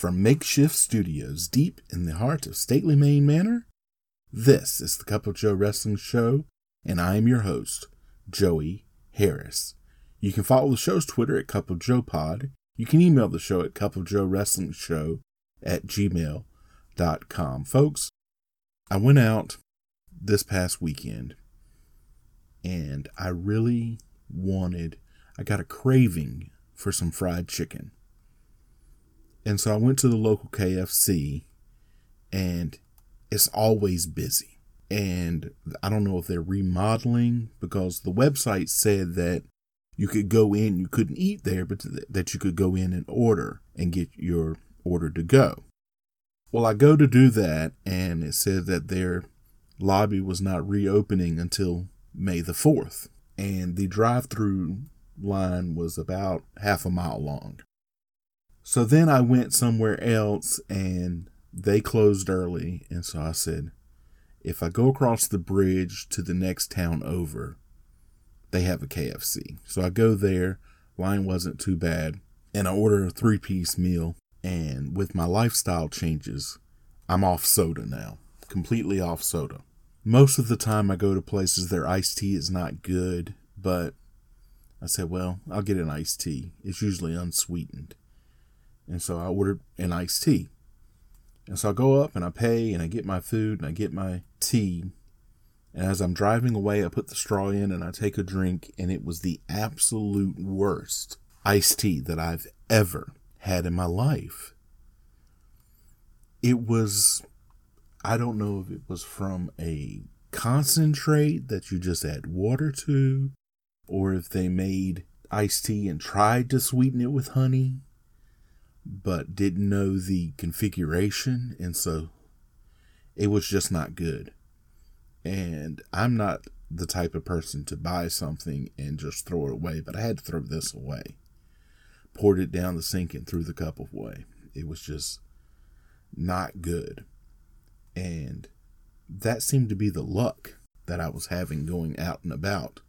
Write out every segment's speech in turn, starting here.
From makeshift studios deep in the heart of stately Maine Manor, this is the Cup of Joe Wrestling Show, and I am your host, Joey Harris. You can follow the show's Twitter at Cup of Joe Pod. You can email the show at Cup of Joe Wrestling Show at gmail.com. Folks, I went out this past weekend and I really wanted, I got a craving for some fried chicken. And so I went to the local KFC and it's always busy. And I don't know if they're remodeling because the website said that you could go in, you couldn't eat there, but that you could go in and order and get your order to go. Well, I go to do that and it said that their lobby was not reopening until May the 4th. And the drive through line was about half a mile long. So then I went somewhere else and they closed early. And so I said, if I go across the bridge to the next town over, they have a KFC. So I go there. Line wasn't too bad. And I order a three piece meal. And with my lifestyle changes, I'm off soda now. Completely off soda. Most of the time I go to places, their iced tea is not good. But I said, well, I'll get an iced tea. It's usually unsweetened. And so I ordered an iced tea. And so I go up and I pay and I get my food and I get my tea. And as I'm driving away, I put the straw in and I take a drink, and it was the absolute worst iced tea that I've ever had in my life. It was, I don't know if it was from a concentrate that you just add water to, or if they made iced tea and tried to sweeten it with honey but didn't know the configuration, and so it was just not good. And I'm not the type of person to buy something and just throw it away, but I had to throw this away. Poured it down the sink and threw the cup away. It was just not good. And that seemed to be the luck that I was having going out and about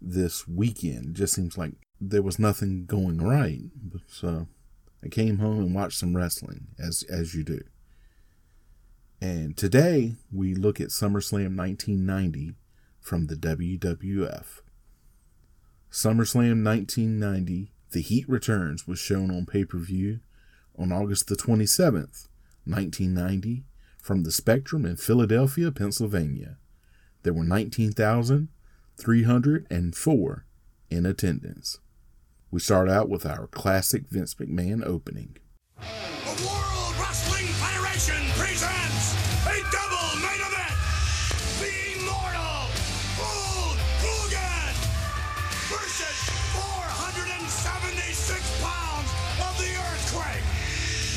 this weekend. It just seems like there was nothing going right. So I came home and watched some wrestling, as as you do. And today we look at SummerSlam 1990 from the WWF. SummerSlam 1990, The Heat Returns, was shown on pay per view on August the 27th, 1990, from the Spectrum in Philadelphia, Pennsylvania. There were 19,304 in attendance. We start out with our classic Vince McMahon opening. The World Wrestling Federation presents a double main event. The Immortal Hulk Hogan versus 476 pounds of the Earthquake.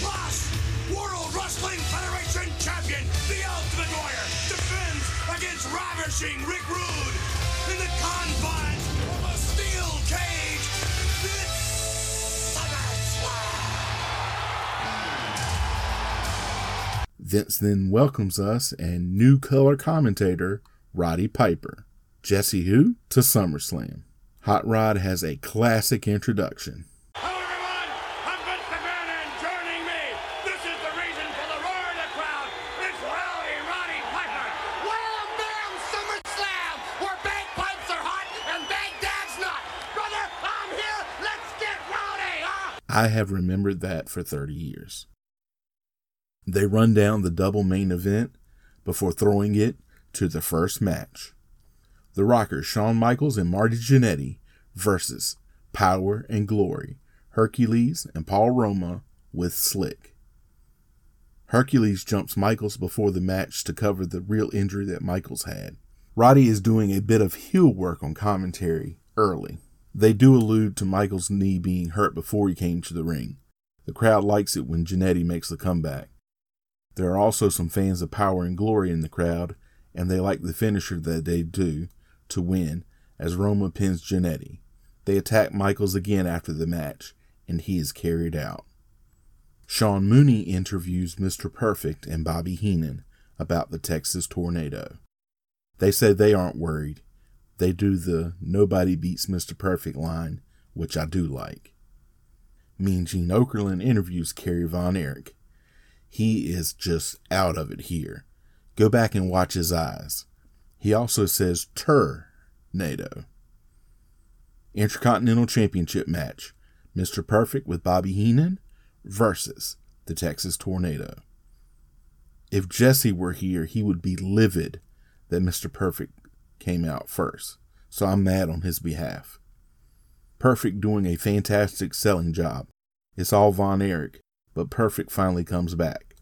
Plus, World Wrestling Federation champion, the Ultimate Warrior, defends against ravishing Rick Rude in the confines Vince then welcomes us and new color commentator Roddy Piper. Jesse who? To SummerSlam. Hot Rod has a classic introduction. Hello, everyone. I'm Vince McMahon, and joining me, this is the reason for the roar of the crowd. It's Rowdy Roddy Piper. Wham bam SummerSlam, where bagpipes are hot and Baghdad's not. Brother, I'm here. Let's get rowdy, huh? I have remembered that for 30 years. They run down the double main event before throwing it to the first match. The Rockers, Shawn Michaels and Marty Jannetty versus Power and Glory, Hercules and Paul Roma with Slick. Hercules jumps Michaels before the match to cover the real injury that Michaels had. Roddy is doing a bit of heel work on commentary early. They do allude to Michaels' knee being hurt before he came to the ring. The crowd likes it when Jannetty makes the comeback. There are also some fans of Power and Glory in the crowd, and they like the finisher that they do to win as Roma pins Jannetty. They attack Michaels again after the match, and he is carried out. Sean Mooney interviews Mr. Perfect and Bobby Heenan about the Texas tornado. They say they aren't worried. They do the nobody beats Mr. Perfect line, which I do like. Mean Gene Okerlund interviews Kerry Von Erich. He is just out of it here. Go back and watch his eyes. He also says tornado. Intercontinental Championship match Mr. Perfect with Bobby Heenan versus the Texas Tornado. If Jesse were here, he would be livid that Mr. Perfect came out first, so I'm mad on his behalf. Perfect doing a fantastic selling job. It's all Von Erich, but Perfect finally comes back.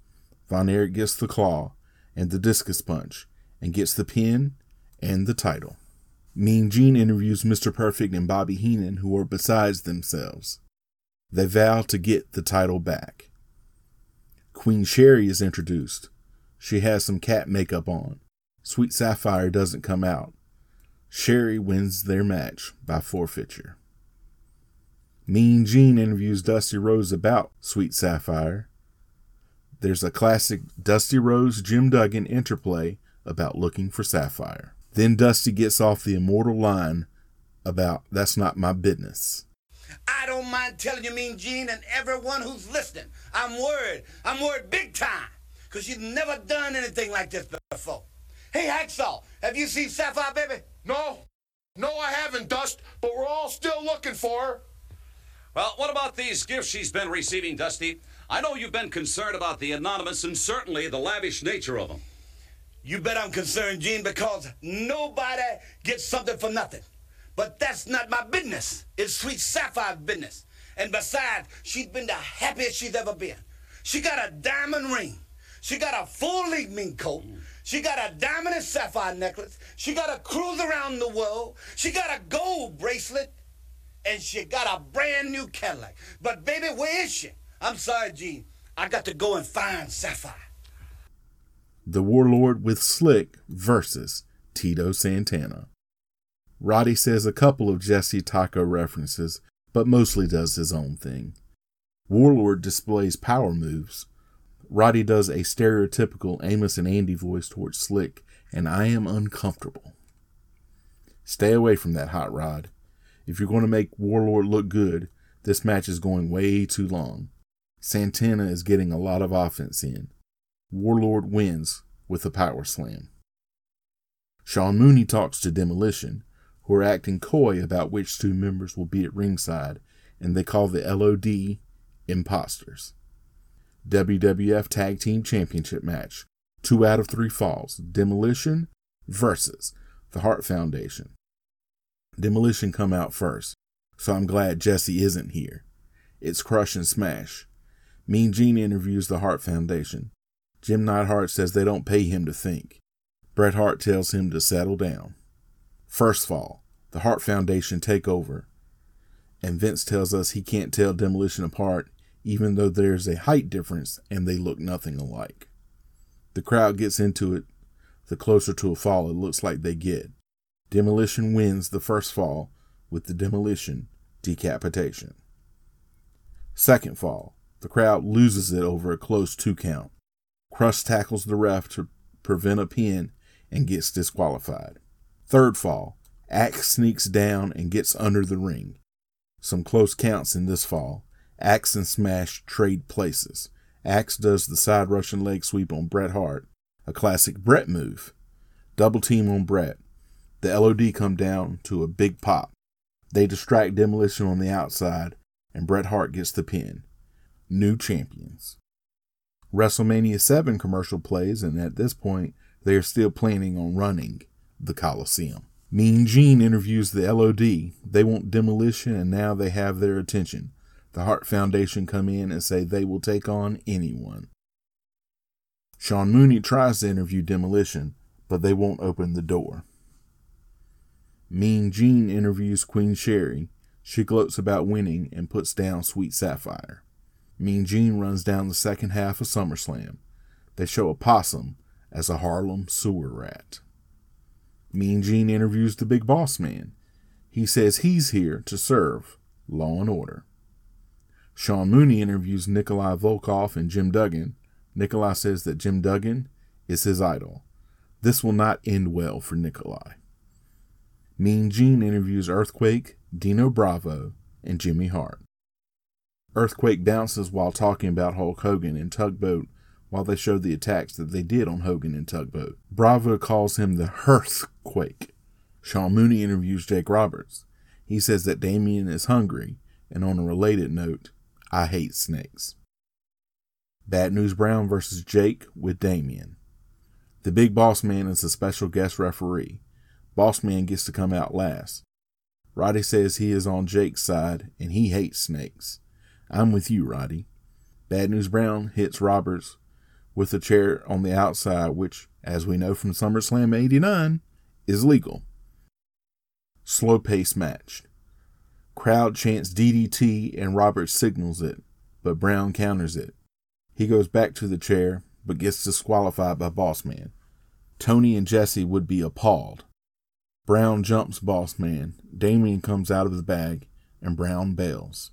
Von Erich gets the claw and the discus punch and gets the pin and the title. Mean Gene interviews Mr. Perfect and Bobby Heenan, who are besides themselves. They vow to get the title back. Queen Sherry is introduced. She has some cat makeup on. Sweet Sapphire doesn't come out. Sherry wins their match by forfeiture. Mean Gene interviews Dusty Rhodes about Sweet Sapphire. There's a classic Dusty Rhodes Jim Duggan interplay about looking for Sapphire. Then Dusty gets off the immortal line about that's not my business. I don't mind telling you, Mean Gene, and everyone who's listening, I'm worried. I'm worried big time, because you've never done anything like this before. Hey, Hacksaw, have you seen Sapphire, baby? No, no, I haven't, Dust, but we're all still looking for her. Well, what about these gifts she's been receiving, Dusty? I know you've been concerned about the anonymous and certainly the lavish nature of them. You bet I'm concerned, Gene, because nobody gets something for nothing. But that's not my business. It's Sweet Sapphire's business. And besides, she's been the happiest she's ever been. She got a diamond ring. She got a full length mink coat. She got a diamond and sapphire necklace. She got a cruise around the world. She got a gold bracelet. And she got a brand new Cadillac. But baby, where is she? I'm sorry, Gene. I got to go and find Sapphire. The Warlord with Slick versus Tito Santana. Roddy says a couple of Jesse Taco references, but mostly does his own thing. Warlord displays power moves. Roddy does a stereotypical Amos and Andy voice towards Slick, and I am uncomfortable. Stay away from that hot rod. If you're going to make Warlord look good, this match is going way too long. Santana is getting a lot of offense in. Warlord wins with a power slam. Sean Mooney talks to Demolition, who are acting coy about which two members will be at ringside, and they call the LOD imposters. WWF Tag Team Championship match. Two out of three falls. Demolition versus the Hart Foundation. Demolition come out first, so I'm glad Jesse isn't here. It's crush and smash. Mean Gene interviews the Hart Foundation. Jim Neidhart says they don't pay him to think. Bret Hart tells him to settle down. First fall, the Hart Foundation take over, and Vince tells us he can't tell Demolition apart even though there's a height difference and they look nothing alike. The crowd gets into it the closer to a fall it looks like they get. Demolition wins the first fall with the demolition decapitation. Second fall, the crowd loses it over a close two count. Crush tackles the ref to prevent a pin and gets disqualified. Third fall, Axe sneaks down and gets under the ring. Some close counts in this fall. Axe and Smash trade places. Axe does the side Russian leg sweep on Bret Hart, a classic Bret move. Double team on Bret. The LOD come down to a big pop. They distract Demolition on the outside, and Bret Hart gets the pin. New champions. WrestleMania 7 commercial plays, and at this point, they are still planning on running the Coliseum. Mean Gene interviews the LOD. They want demolition, and now they have their attention. The Hart Foundation come in and say they will take on anyone. Sean Mooney tries to interview Demolition, but they won't open the door. Mean Gene interviews Queen Sherry. She gloats about winning and puts down Sweet Sapphire. Mean Gene runs down the second half of SummerSlam. They show a possum as a Harlem sewer rat. Mean Gene interviews the big boss man. He says he's here to serve law and order. Sean Mooney interviews Nikolai Volkov and Jim Duggan. Nikolai says that Jim Duggan is his idol. This will not end well for Nikolai. Mean Gene interviews Earthquake, Dino Bravo, and Jimmy Hart. Earthquake bounces while talking about Hulk Hogan and Tugboat while they show the attacks that they did on Hogan and Tugboat. Bravo calls him the Hearthquake. Sean Mooney interviews Jake Roberts. He says that Damien is hungry, and on a related note, I hate snakes. Bad News Brown versus Jake with Damien. The big boss man is a special guest referee. Boss man gets to come out last. Roddy says he is on Jake's side and he hates snakes. I'm with you, Roddy. Bad News Brown hits Roberts with a chair on the outside, which, as we know from SummerSlam 89, is legal. Slow pace match. Crowd chants DDT and Roberts signals it, but Brown counters it. He goes back to the chair, but gets disqualified by Bossman. Tony and Jesse would be appalled. Brown jumps Boss Man. Damien comes out of the bag, and Brown bails.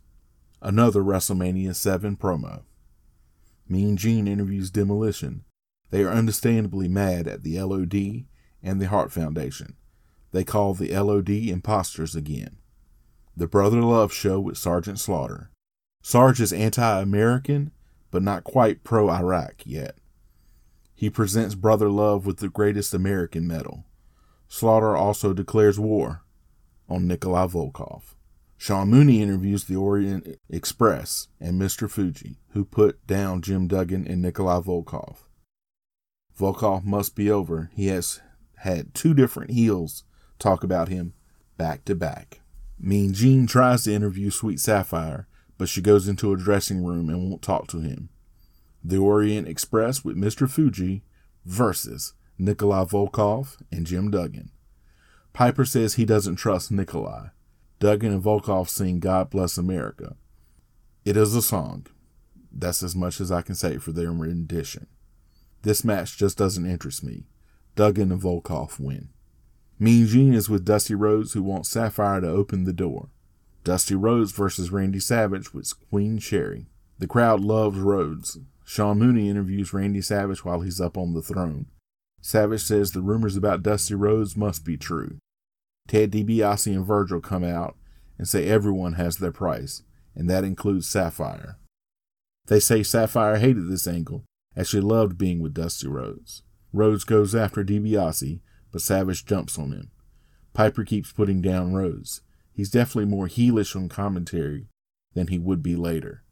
Another WrestleMania 7 promo. Mean Gene interviews Demolition. They are understandably mad at the LOD and the Hart Foundation. They call the LOD imposters again. The Brother Love show with Sergeant Slaughter. Sarge is anti American, but not quite pro Iraq yet. He presents Brother Love with the greatest American medal. Slaughter also declares war on Nikolai Volkov. Sean Mooney interviews the Orient Express and Mr. Fuji, who put down Jim Duggan and Nikolai Volkov. Volkov must be over. He has had two different heels talk about him back to back. Mean Gene tries to interview Sweet Sapphire, but she goes into a dressing room and won't talk to him. The Orient Express with Mr. Fuji versus Nikolai Volkov and Jim Duggan. Piper says he doesn't trust Nikolai. Duggan and Volkov sing God Bless America. It is a song. That's as much as I can say for their rendition. This match just doesn't interest me. Duggan and Volkov win. Mean Gene is with Dusty Rhodes, who wants Sapphire to open the door. Dusty Rhodes versus Randy Savage with Queen Sherry. The crowd loves Rhodes. Sean Mooney interviews Randy Savage while he's up on the throne. Savage says the rumors about Dusty Rhodes must be true. Ted DiBiase and Virgil come out and say everyone has their price, and that includes Sapphire. They say Sapphire hated this angle, as she loved being with Dusty Rhodes. Rhodes goes after DiBiase, but Savage jumps on him. Piper keeps putting down Rhodes. He's definitely more heelish on commentary than he would be later.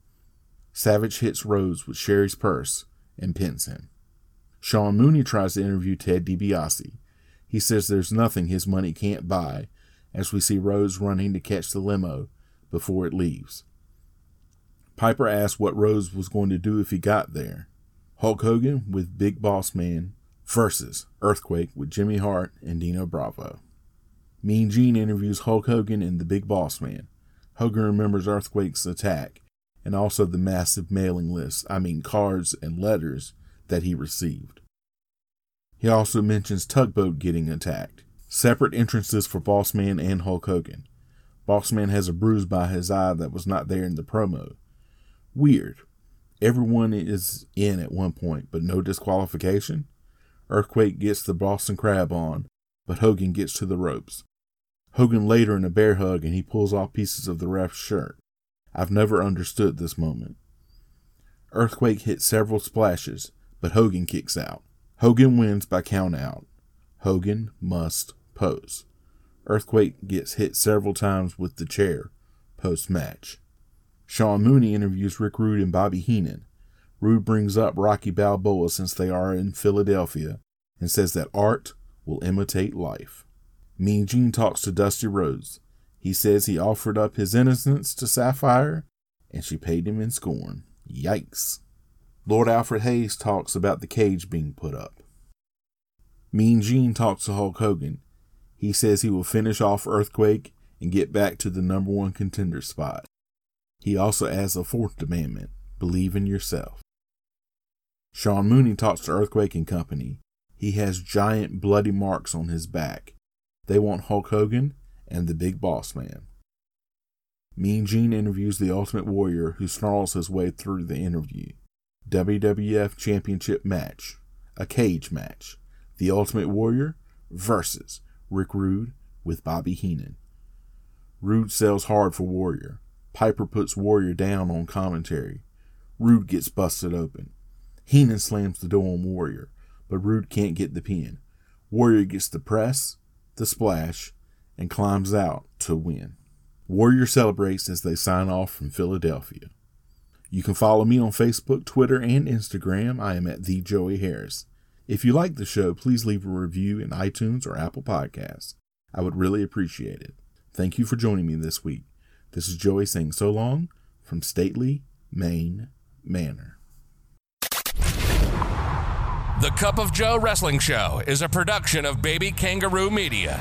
Savage hits Rhodes with Sherry's purse and pins him. Sean Mooney tries to interview Ted DiBiase. He says there's nothing his money can't buy, as we see Rhodes running to catch the limo before it leaves. Piper asks what Rhodes was going to do if he got there. Hulk Hogan with Big Boss Man versus Earthquake with Jimmy Hart and Dino Bravo. Mean Gene interviews Hulk Hogan and the Big Boss Man. Hogan remembers Earthquake's attack and also the massive mailing list, I mean cards and letters, that he received. He also mentions Tugboat getting attacked. Separate entrances for Bossman and Hulk Hogan. Bossman has a bruise by his eye that was not there in the promo. Weird. Everyone is in at one point, but no disqualification. Earthquake gets the Boston Crab on, but Hogan gets to the ropes. Hogan later in a bear hug and he pulls off pieces of the ref's shirt. I've never understood this moment. Earthquake hits several splashes, but Hogan kicks out. Hogan wins by count out. Hogan must pose. Earthquake gets hit several times with the chair post match. Sean Mooney interviews Rick Rude and Bobby Heenan. Rude brings up Rocky Balboa since they are in Philadelphia and says that art will imitate life. Mean Gene talks to Dusty Rhodes. He says he offered up his innocence to Sapphire and she paid him in scorn. Yikes. Lord Alfred Hayes talks about the cage being put up. Mean Gene talks to Hulk Hogan. He says he will finish off Earthquake and get back to the number one contender spot. He also adds a fourth demandment Believe in yourself. Sean Mooney talks to Earthquake and Company. He has giant bloody marks on his back. They want Hulk Hogan and the Big Boss Man. Mean Gene interviews the Ultimate Warrior, who snarls his way through the interview. WWF Championship match, a cage match. The Ultimate Warrior versus Rick Rude with Bobby Heenan. Rude sells hard for Warrior. Piper puts Warrior down on commentary. Rude gets busted open. Heenan slams the door on Warrior, but Rude can't get the pin. Warrior gets the press, the splash, and climbs out to win. Warrior celebrates as they sign off from Philadelphia. You can follow me on Facebook, Twitter, and Instagram. I am at the Joey Harris. If you like the show, please leave a review in iTunes or Apple Podcasts. I would really appreciate it. Thank you for joining me this week. This is Joey saying so long from Stately, Maine Manor. The Cup of Joe Wrestling Show is a production of Baby Kangaroo Media.